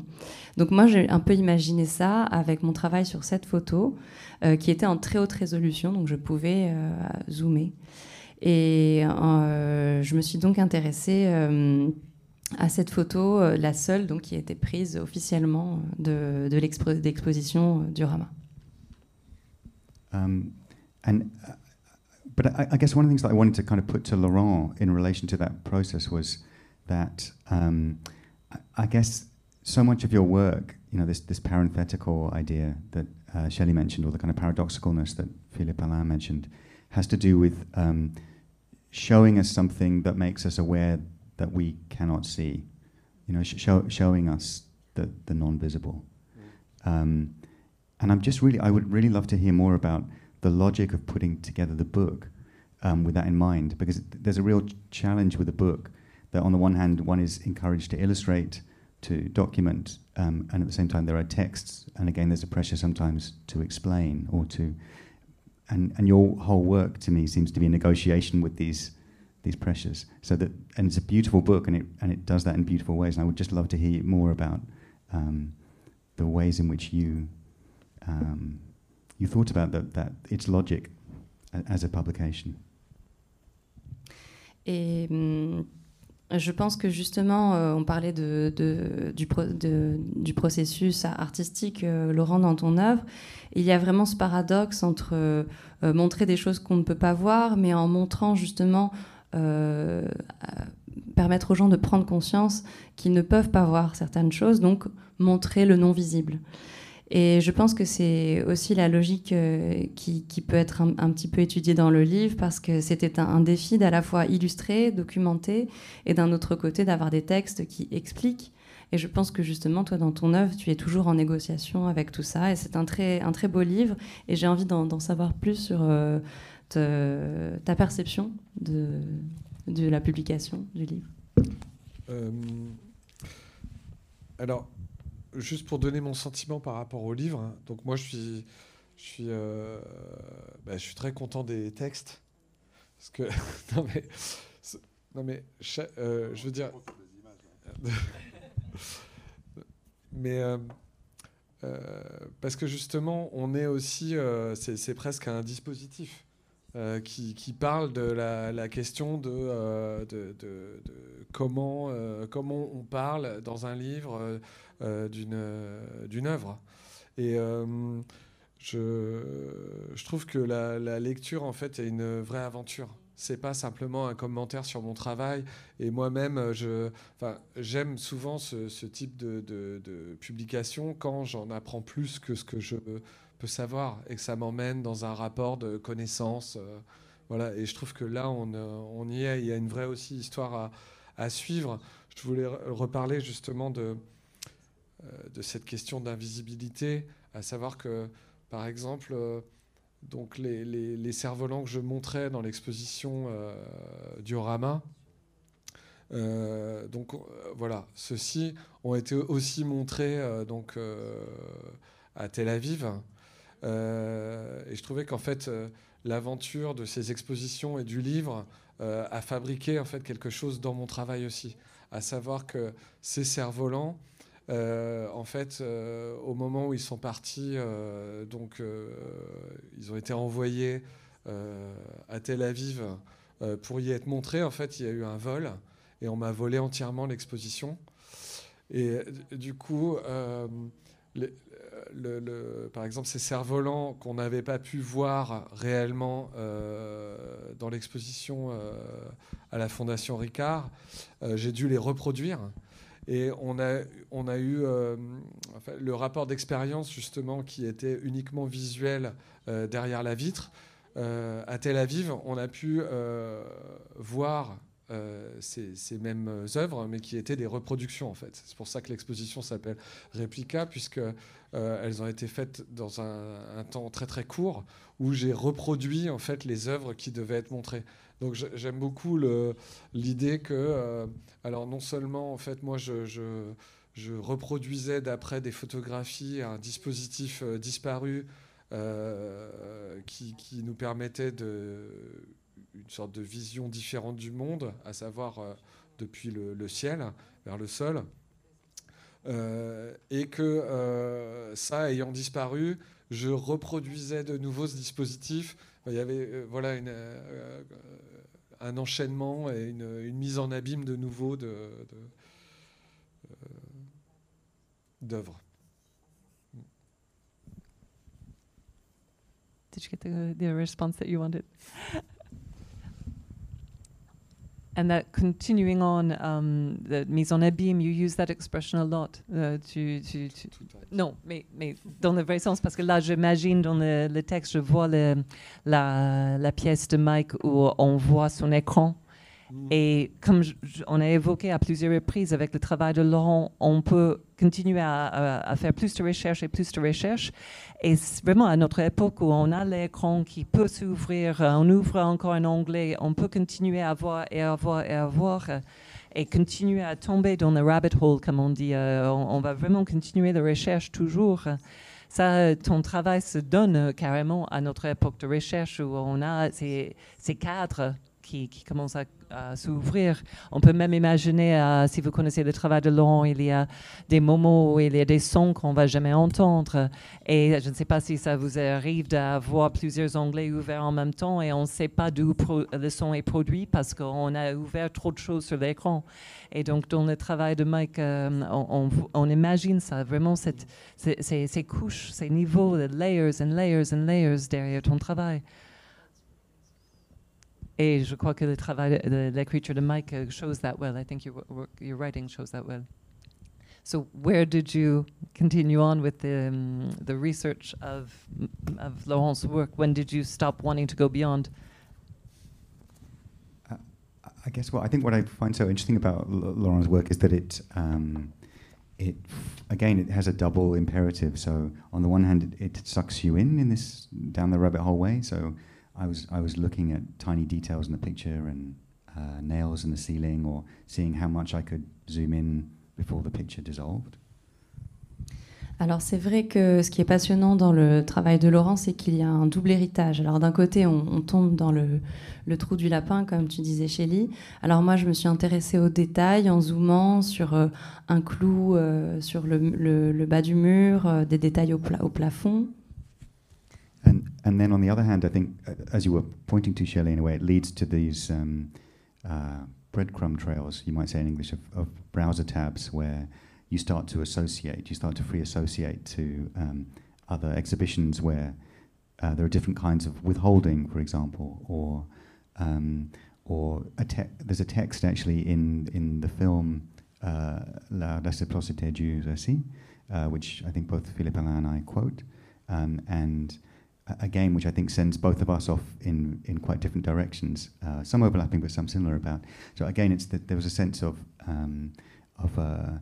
Donc moi, j'ai un peu imaginé ça avec mon travail sur cette photo, euh, qui était en très haute résolution, donc je pouvais euh, zoomer. Et euh, je me suis donc intéressée à cette photo, la seule donc, qui a été prise officiellement de, l'exposition du Rama. Um, and, uh, but I, guess one of the things that I wanted to kind of put to Laurent in relation to that process was that um, I, I guess so much of your work, you know, this, this parenthetical idea that uh, Shelley mentioned, or the kind of paradoxicalness that Philippe Alain mentioned, has to do with um, showing us something that makes us aware that we cannot see, you know, sh- show, showing us the, the non-visible. Mm. Um, and I'm just really, I would really love to hear more about the logic of putting together the book um, with that in mind, because there's a real ch- challenge with the book that on the one hand one is encouraged to illustrate, to document, um, and at the same time there are texts, and again there's a pressure sometimes to explain or to, and and your whole work to me seems to be a negotiation with these these pressures. So that and it's a beautiful book, and it and it does that in beautiful ways. And I would just love to hear more about um, the ways in which you um, you thought about that that its logic as a publication. Hum, je pense que justement, euh, on parlait du, processus artistique, euh, Laurent, dans ton œuvre. Il y a vraiment ce paradoxe entre euh, montrer des choses qu'on ne peut pas voir, mais en montrant justement, permettre aux gens de prendre conscience qu'ils ne peuvent pas voir certaines choses, donc montrer le non visible. Et je pense que c'est aussi la logique euh, qui, peut être un, petit peu étudiée dans le livre parce que c'était un, défi d'à la fois illustrer, documenter et d'un autre côté d'avoir des textes qui expliquent. Et je pense que justement, toi, dans ton œuvre, tu es toujours en négociation avec tout ça. Et c'est un très, un très beau livre. Et j'ai envie d'en savoir plus sur euh, ta perception de, de la publication du livre. Euh, alors, juste pour donner mon sentiment par rapport au livre, hein, donc moi je suis, je suis, euh, bah, je suis très content des textes. Parce que, *laughs* non mais, non mais euh, je veux dire. *laughs* mais. euh, parce que justement, on est aussi. c'est presque un dispositif. qui, qui parle de la, question de, de, de- de comment, comment on parle dans un livre d'une euh, d'une œuvre. Et euh, je, je trouve que la, lecture, en fait, est une vraie aventure. C'est pas simplement un commentaire sur mon travail. Et moi-même, je, enfin, j'aime souvent ce, type de, de- publication quand j'en apprends plus que ce que je peux savoir et que ça m'emmène dans un rapport de connaissance. euh, voilà. Et je trouve que là, on, euh, on y est. Il y a une vraie aussi histoire à, à suivre. Je voulais re- reparler justement de, euh, de cette question d'invisibilité, à savoir que, par exemple, euh, donc les, les, cerfs-volants que je montrais dans l'exposition euh, Diorama, euh, donc euh, voilà, ceux-ci ont été aussi montrés euh, donc euh, à Tel Aviv. Euh, et je trouvais qu'en fait euh, l'aventure de ces expositions et du livre euh, a fabriqué en fait quelque chose dans mon travail aussi, à savoir que ces cerfs-volants, euh, en fait, euh, au moment où ils sont partis, euh, donc ils ont été envoyés à Tel Aviv pour y être montrés. En fait, il y a eu un vol et on m'a volé entièrement l'exposition. Et du coup, par exemple, ces cerfs-volants qu'on n'avait pas pu voir réellement dans l'exposition à la Fondation Ricard, j'ai dû les reproduire. Et on a, eu euh, le rapport d'expérience, justement, qui était uniquement visuel euh, derrière la vitre. Euh, à Tel Aviv, on a pu voir euh, ces, mêmes œuvres, mais qui étaient des reproductions, en fait. C'est pour ça que l'exposition s'appelle Réplica, puisque euh, elles ont été faites dans un, temps très très court, où j'ai reproduit, en fait, les œuvres qui devaient être montrées. Donc j'aime beaucoup l'idée que, euh, alors non seulement en fait moi je, reproduisais d'après des photographies un dispositif euh, disparu euh, qui nous permettait de, une sorte de vision différente du monde, à savoir euh, depuis le, ciel vers le sol, Euh, et que euh, ça ayant disparu, je reproduisais de nouveau ce dispositif. Il y avait voilà une, un enchaînement et une, mise en abîme de nouveau de, d'œuvres. Did you get the, the response that you wanted? And that continuing on, um, the mise en abîme, you use that expression a lot. Uh, tu, tu, tu- Tout à- non, mais, mais dans le vrai sens, parce que là, j'imagine dans le, le texte, je vois le- la, la pièce de Mike où on voit son écran Et comme on a évoqué à plusieurs reprises avec le travail de Laurent, on peut continuer à, faire plus de recherches et plus de recherches. Et vraiment à notre époque où on a l'écran qui peut s'ouvrir, on ouvre encore un onglet, on peut continuer à voir et à voir et à voir et continuer à tomber dans le rabbit hole, comme on dit. Euh, on, va vraiment continuer la recherche toujours. Ça, ton travail se donne carrément à notre époque de recherche où on a ces cadres qui, commencent à s'ouvrir. On peut même imaginer, euh, si vous connaissez le travail de Laurent, il y a des moments où il y a des sons qu'on ne va jamais entendre. Et je ne sais pas si ça vous arrive d'avoir plusieurs onglets ouverts en même temps et on ne sait pas d'où le son est produit parce qu'on a ouvert trop de choses sur l'écran. Et donc, dans le travail de Mike, euh, on, imagine ça, vraiment ces, couches, ces niveaux, de layers and layers and layers derrière ton travail. Et je crois que le travail de de Mike uh, shows that well. I think your, work, your writing shows that well. So where did you continue on with the, um, the research of, of Laurent's work? When did you stop wanting to go beyond? Uh, I guess what I think what I find so interesting about L Laurent's work is that it, um, it again, it has a double imperative. So on the one hand, it, it sucks you in in this down the rabbit hole way. So I was I was looking at tiny details in the picture and uh, nails in the ceiling, or seeing how much I could zoom in before the picture dissolved. Alors c'est vrai que ce qui est passionnant dans le travail de Laurent, c'est qu'il y a un double héritage. Alors d'un côté, on, on tombe dans le, le, trou du lapin, comme tu disais Shelly. Alors moi, je me suis intéressée aux détails en zoomant sur euh, un clou euh, sur le, le, le, bas du mur, euh, des détails au, pla au plafond. And then on the other hand, I think, uh, as you were pointing to, Shelley, in a way, it leads to these um, uh, breadcrumb trails, you might say in English, of, of, browser tabs where you start to associate, you start to free associate to um, other exhibitions where uh, there are different kinds of withholding, for example, or um, or a there's a text actually in in the film uh, La réciprocité du récit, uh, which I think both Philippe Alain and I quote, um, and a game which I think sends both of us off in, in quite different directions, uh, some overlapping but some similar about. So again, it's that there was a sense of um, of a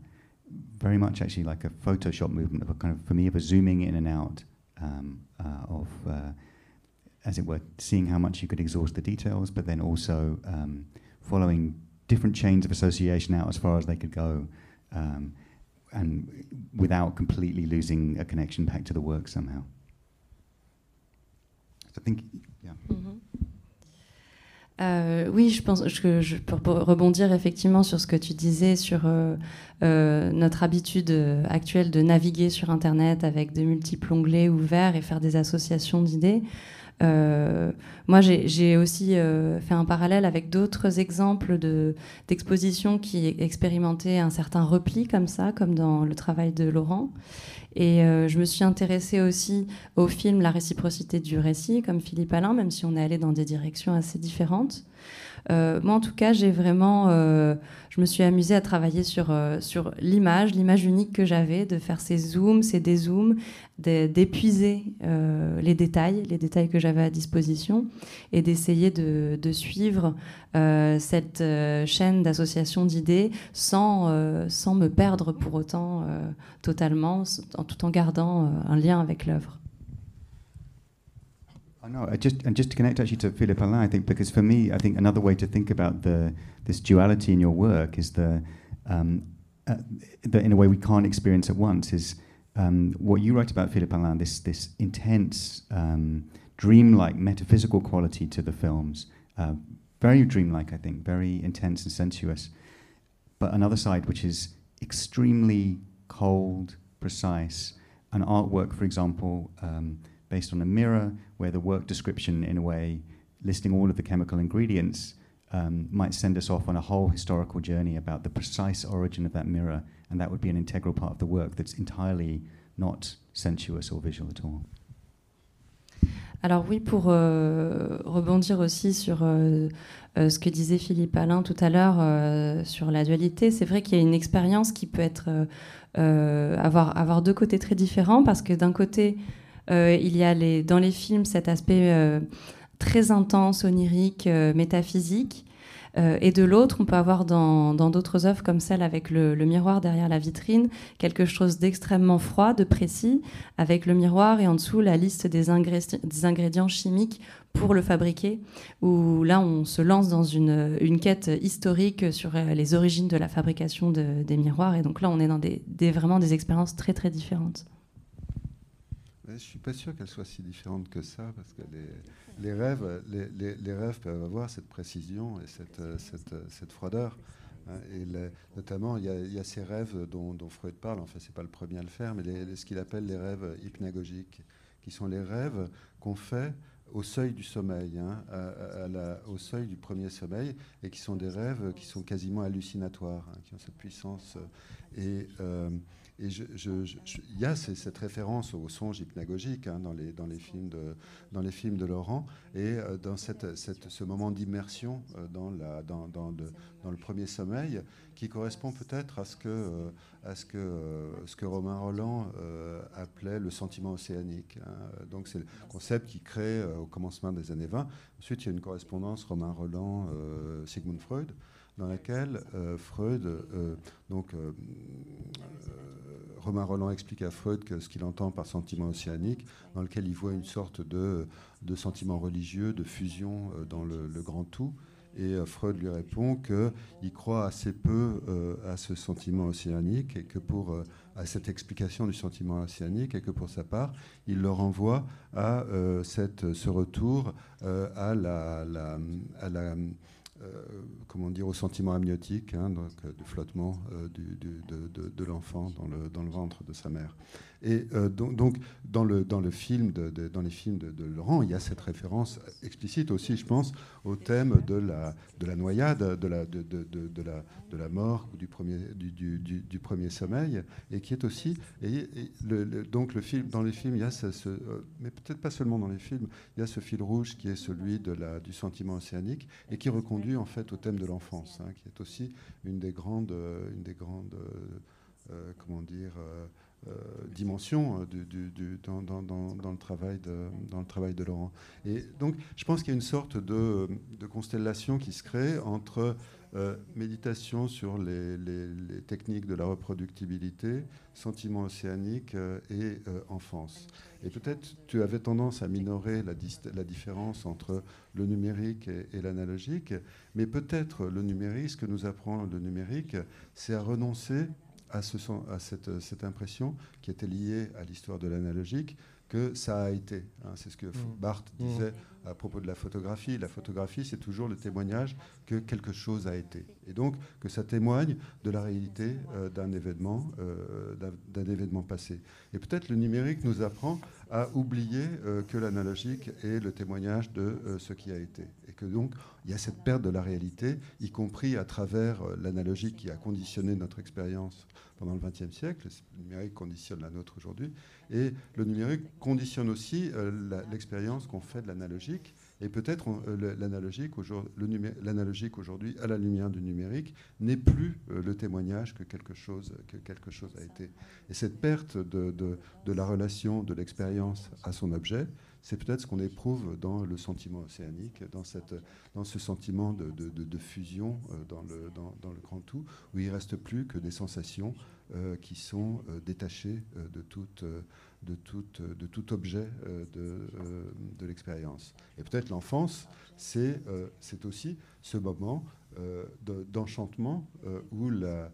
very much actually like a Photoshop movement of a kind of for me of a zooming in and out um, uh, of uh, as it were seeing how much you could exhaust the details, but then also um, following different chains of association out as far as they could go. Um, and without completely losing a connection back to the work somehow. Mm-hmm. Euh, oui, je pense que je, pour, rebondir effectivement sur ce que tu disais sur euh, euh, notre habitude actuelle de naviguer sur Internet avec de multiples onglets ouverts et faire des associations d'idées. Moi, j'ai aussi fait un parallèle avec d'autres exemples d'expositions qui expérimentaient un certain repli comme ça, comme dans le travail de Laurent. Et euh, je me suis intéressée aussi au film La réciprocité du récit, comme Philippe Alain, même si on est allé dans des directions assez différentes. Euh, moi, en tout cas, j'ai vraiment, euh, je me suis amusée à travailler sur, sur l'image, l'image unique que j'avais, de faire ces zooms, ces dézooms, d'épuiser les détails, les détails que j'avais à disposition, et d'essayer de, de, suivre cette chaîne d'association d'idées sans, sans me perdre pour autant totalement, en, tout en gardant un lien avec l'œuvre. I know. I just and just to connect actually to Philippe Alain, I think because for me, I think another way to think about the this duality in your work is the um, uh, that in a way we can't experience at once is um, what you write about Philippe Alain. This this intense, um, dreamlike, metaphysical quality to the films. Uh, very dreamlike, I think. Very intense and sensuous. But another side, which is extremely cold, precise. An artwork, for example. Based on a mirror, where the work description, in a way, listing all of the chemical ingredients, um, might send us off on a whole historical journey about the precise origin of that mirror, and that would be an integral part of the work that's entirely not sensuous or visual at all. Alors oui, pour euh, rebondir aussi sur euh, euh, ce que disait Philippe Alain tout à l'heure sur la dualité, c'est vrai qu'il y a une expérience qui peut être avoir, deux côtés très différents parce que d'un côté, il y a dans les films cet aspect euh, très intense, onirique, euh, métaphysique. Euh, et de l'autre, on peut avoir dans d'autres œuvres comme celle avec le, miroir derrière la vitrine, quelque chose d'extrêmement froid, de précis, avec le miroir et en dessous la liste des, des ingrédients chimiques pour le fabriquer, où là on se lance dans une, quête historique sur les origines de la fabrication des miroirs, et donc là on est dans des, vraiment des expériences très très différentes. Je ne suis pas sûr qu'elles soient si différentes que ça, parce que les, rêves, peuvent avoir cette précision et cette, cette, cette froideur. Hein, et notamment, il y, a ces rêves dont, Freud parle, en fait, c'est pas le premier à le faire, mais ce qu'il appelle les rêves hypnagogiques, qui sont les rêves qu'on fait au seuil du sommeil, hein, au seuil du premier sommeil, et qui sont des rêves qui sont quasiment hallucinatoires, hein, qui ont cette puissance. Et, euh, il y a cette référence au songe hypnagogique hein, dans, les, films de, Laurent, et euh, dans ce moment d'immersion euh, dans, le premier sommeil, qui correspond peut-être à ce que, que Romain Roland appelait le sentiment océanique. Hein. Donc c'est le concept qui crée au commencement des années 20. Ensuite, il y a une correspondance Romain Roland, Sigmund Freud dans laquelle euh, Freud, euh, donc euh, Romain Roland explique à Freud que ce qu'il entend par sentiment océanique, dans lequel il voit une sorte de, de sentiment religieux, de fusion dans le, grand tout. Et Freud lui répond qu'il croit assez peu à ce sentiment océanique et que pour à cette explication du sentiment océanique et que pour sa part, il le renvoie à cette, ce retour à la, à la euh, comment dire, au sentiment amniotique, hein, donc, euh, du flottement euh, de, l'enfant dans le, dans le ventre de sa mère. Et donc, donc, dans, le, dans, le film de, dans les films de, Laurent, il y a cette référence explicite aussi, je pense, au thème de la, de la noyade, de la, de, la, de la mort du premier, du, du, du, premier sommeil, et qui est aussi. Et, le, donc, le film, dans les films, il y a ce, mais peut-être pas seulement dans les films, il y a ce fil rouge qui est celui de la, du sentiment océanique et qui reconduit en fait au thème de l'enfance, hein, qui est aussi une des grandes, euh, une des grandes, euh, euh, comment dire, du, du, dans, dans, dans, le travail de, dans le travail de Laurent. Et donc, je pense qu'il y a une sorte de, de constellation qui se crée entre méditation sur les, les, les, techniques de la reproductibilité, sentiment océanique et enfance. Et peut-être tu avais tendance à minorer la, la différence entre le numérique et, l'analogique, mais peut-être le numérique, ce que nous apprend le numérique, c'est à renoncer à, ce, à cette, cette, impression qui était liée à l'histoire de l'analogique, que ça a été. Hein. c'est ce que mmh. Barthes mmh. À propos de la photographie. La photographie, c'est toujours le témoignage que quelque chose a été. Et donc que ça témoigne de la réalité euh, d'un événement, euh, événement passé. Et peut-être le numérique nous apprend à oublier euh, que l'analogique est le témoignage de ce qui a été. Et que donc il y a cette perte de la réalité, y compris à travers l'analogique qui a conditionné notre expérience pendant le XXe siècle. Le numérique conditionne la nôtre aujourd'hui. Et le numérique conditionne aussi l'expérience qu'on fait de l'analogique. Et peut-être euh, l'analogique aujourd'hui, à la lumière du numérique, n'est plus euh, le témoignage que quelque, chose, que quelque chose a été. Et cette perte de, de, la relation de l'expérience à son objet, c'est peut-être ce qu'on éprouve dans le sentiment océanique, dans, cette, dans ce sentiment de, de fusion euh, dans le, dans, dans, le grand tout, où il ne reste plus que des sensations qui sont détachées de toute de tout, de tout objet euh, de, euh, de l'expérience. Et peut-être l'enfance, c'est euh, aussi ce moment d'enchantement où la,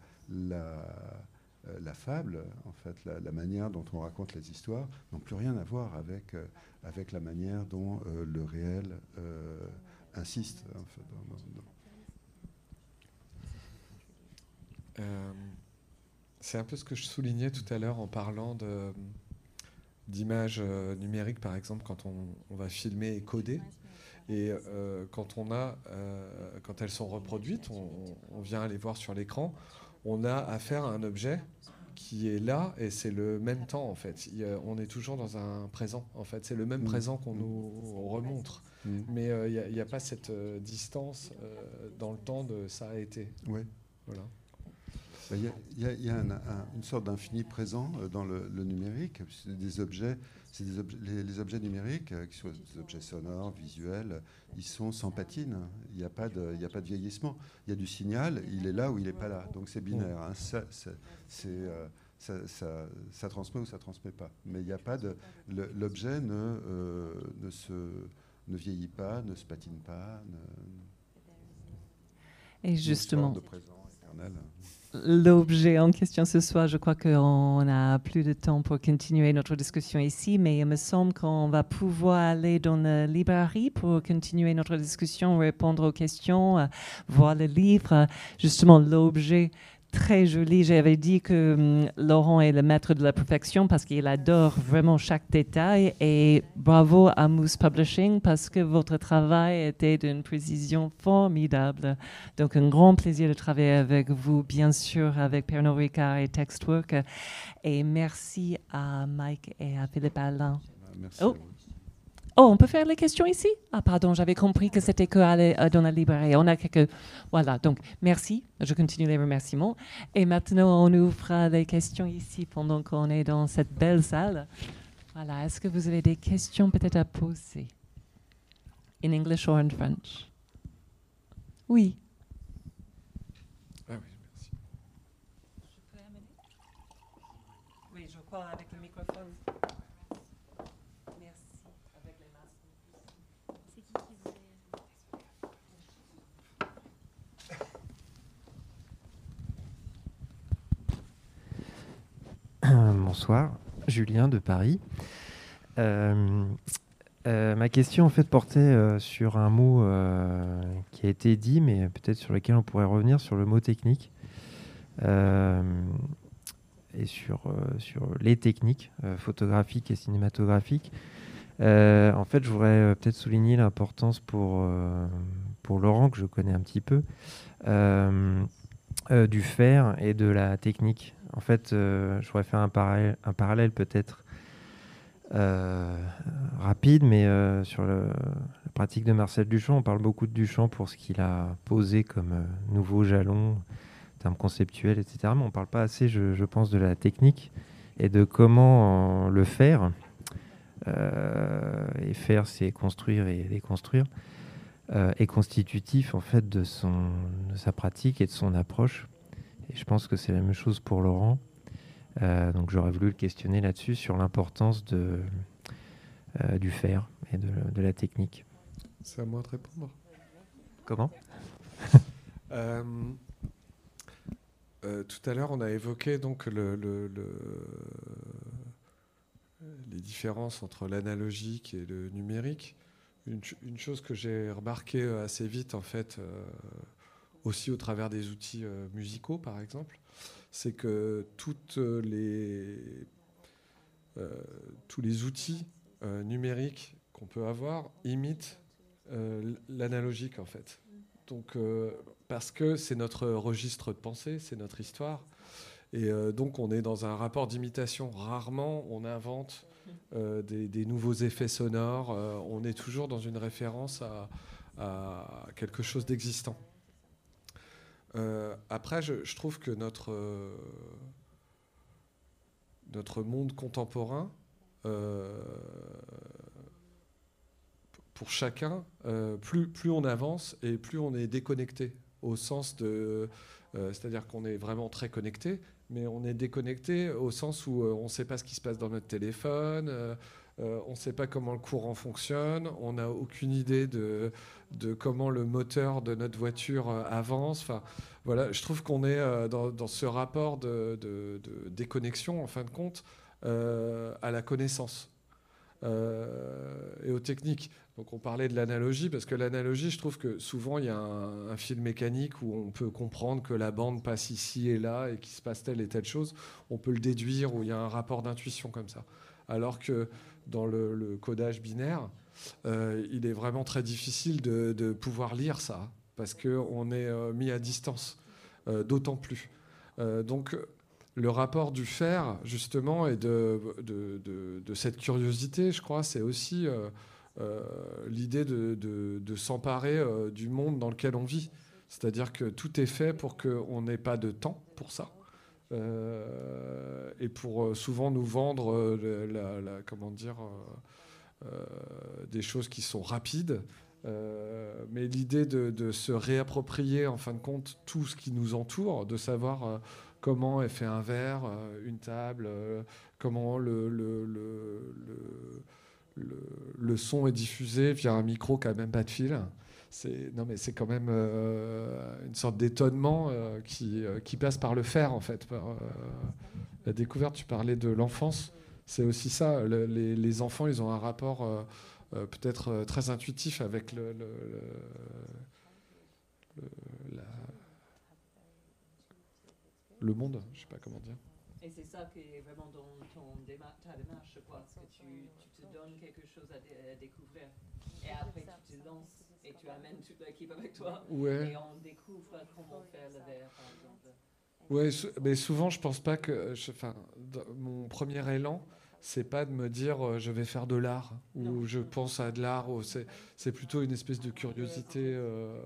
fable, en fait, la, manière dont on raconte les histoires, n'ont plus rien à voir avec, avec la manière dont le réel insiste. c'est un peu ce que je soulignais tout à l'heure en parlant de, d'images euh, numériques, par exemple, quand on, va filmer et coder. Et euh, quand, on a, euh, quand elles sont reproduites, on, vient les voir sur l'écran, on a affaire à un objet qui est là et c'est le même temps en fait. on est toujours dans un présent en fait. C'est le même mmh. présent qu'on nous remontre. Mmh. Mais il n'y a, pas cette distance dans le temps de ça a été. Oui. Voilà. Bah, il y a, une sorte d'infini présent euh, dans le, numérique. C'est des objets, c'est des les, objets numériques, euh, qui sont des objets sonores, visuels, ils sont sans patine. Il n'y a, pas de, il a pas de vieillissement. Il y a du signal, il est là ou il n'est pas là. Donc c'est binaire. Hein. Ça, euh, ça, ça, transmet ou ça transmet pas. Mais il n'y a pas de. L'objet ne, ne, se, ne vieillit pas, ne se patine pas. Et justement. De présent éternel l'objet en question ce soir. Je crois qu'on n'a plus de temps pour continuer notre discussion ici, mais il me semble qu'on va pouvoir aller dans la librairie pour continuer notre discussion, répondre aux questions, euh, voir le livre. Justement, l'objet très joli. J'avais dit que hum, Laurent est le maître de la perfection parce qu'il adore vraiment chaque détail. Et bravo à Moose Publishing parce que votre travail était d'une précision formidable. Donc, un grand plaisir de travailler avec vous, bien sûr, avec Pernod Ricard et Textwork. Et merci à Mike et à Philippe Alain. Merci. Oh. Oh, on peut faire les questions ici? Ah, pardon, j'avais compris que c'était que euh, dans la librairie. On a quelques. Voilà, donc merci. Je continue les remerciements. Et maintenant, on ouvre les questions ici pendant qu'on est dans cette belle salle. Voilà, est-ce que vous avez des questions peut-être à poser? In English or in French? Oui. Ah oui, merci. Je peux amener? Oui, je crois avec le microphone. Bonsoir, Julien de Paris. Euh, euh, ma question en fait portait euh, sur un mot qui a été dit, mais peut-être sur lequel on pourrait revenir, sur le mot technique et sur, sur les techniques photographiques et cinématographiques. en fait, je voudrais peut-être souligner l'importance pour, pour Laurent, que je connais un petit peu, du faire et de la technique. En fait, euh, je faire un parallèle, un parallèle peut-être euh, rapide, mais euh, sur la pratique de Marcel Duchamp, on parle beaucoup de Duchamp pour ce qu'il a posé comme nouveau jalon, termes conceptuels, etc. Mais on ne parle pas assez, je, pense, de la technique et de comment le faire. et faire, c'est construire et déconstruire. est constitutif en fait de sa pratique et de son approche je pense que c'est la même chose pour Laurent. Euh, donc j'aurais voulu le questionner là-dessus, sur l'importance de, euh, du faire et de, la technique. C'est à moi de répondre. Comment? *laughs* Euh, Tout à l'heure, on a évoqué donc le, les différences entre l'analogique et le numérique. Une, une chose que j'ai remarqué assez vite, en fait, aussi au travers des outils euh, musicaux, par exemple, c'est que les, euh, tous les outils euh, numériques qu'on peut avoir imitent l'analogique, en fait. Donc, parce que c'est notre registre de pensée, c'est notre histoire. Et donc, on est dans un rapport d'imitation. Rarement, on invente des, nouveaux effets sonores. on est toujours dans une référence à quelque chose d'existant. Euh, après, je, trouve que notre, euh, notre monde contemporain, euh, pour chacun, plus, plus on avance et plus on est déconnecté, au sens de... C'est-à-dire qu'on est vraiment très connecté, mais on est déconnecté au sens où on ne sait pas ce qui se passe dans notre téléphone, on ne sait pas comment le courant fonctionne, on n'a aucune idée de, comment le moteur de notre voiture avance. Enfin, voilà, je trouve qu'on est euh, dans, ce rapport de, déconnexion, en fin de compte, euh, à la connaissance euh, et aux techniques. Donc on parlait de l'analogie, parce que l'analogie, je trouve que souvent il y a un, un, fil mécanique où on peut comprendre que la bande passe ici et là et qu'il se passe telle et telle chose. On peut le déduire, où il y a un rapport d'intuition comme ça. Alors que dans le, codage binaire, il est vraiment très difficile de pouvoir lire ça parce qu'on est euh, mis à distance, euh, d'autant plus. Euh, donc le rapport du faire, justement, et de, de, cette curiosité, je crois, c'est aussi l'idée de, s'emparer du monde dans lequel on vit. C'est-à-dire que tout est fait pour qu'on n'ait pas de temps pour ça. Et pour souvent nous vendre la, comment dire, des choses qui sont rapides. mais l'idée de, se réapproprier en fin de compte tout ce qui nous entoure, de savoir comment est fait un verre, une table, comment le, le, le, le, son est diffusé via un micro qui n'a même pas de fil. C'est, non, mais c'est quand même euh, une sorte d'étonnement euh, qui, euh, qui, passe par le faire, en fait. la découverte, tu parlais de l'enfance, c'est aussi ça. les, les, enfants, ils ont un rapport peut-être très intuitif avec le, la, le monde, je ne sais pas comment dire. Et c'est ça qui est vraiment dans ton ta démarche, je crois, que tu, tu, te donnes quelque chose à, découvrir. Et après, tu te lances et tu amènes toute l'équipe avec toi. Ouais. Et on découvre comment faire le verre, par exemple. Oui, mais souvent, je pense pas que. enfin, mon premier élan, c'est pas de me dire euh, je vais faire de l'art ou je pense à de l'art. C'est plutôt une espèce de curiosité euh,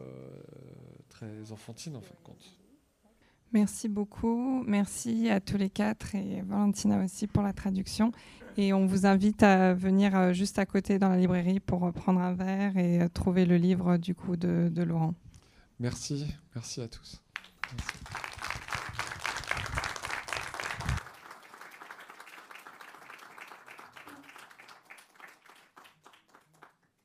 très enfantine, en fin de compte. Merci beaucoup. Merci à tous les quatre et Valentina aussi pour la traduction. Et on vous invite à venir euh, juste à côté dans la librairie pour prendre un verre et euh, trouver le livre du coup de, Laurent. Merci, merci à tous.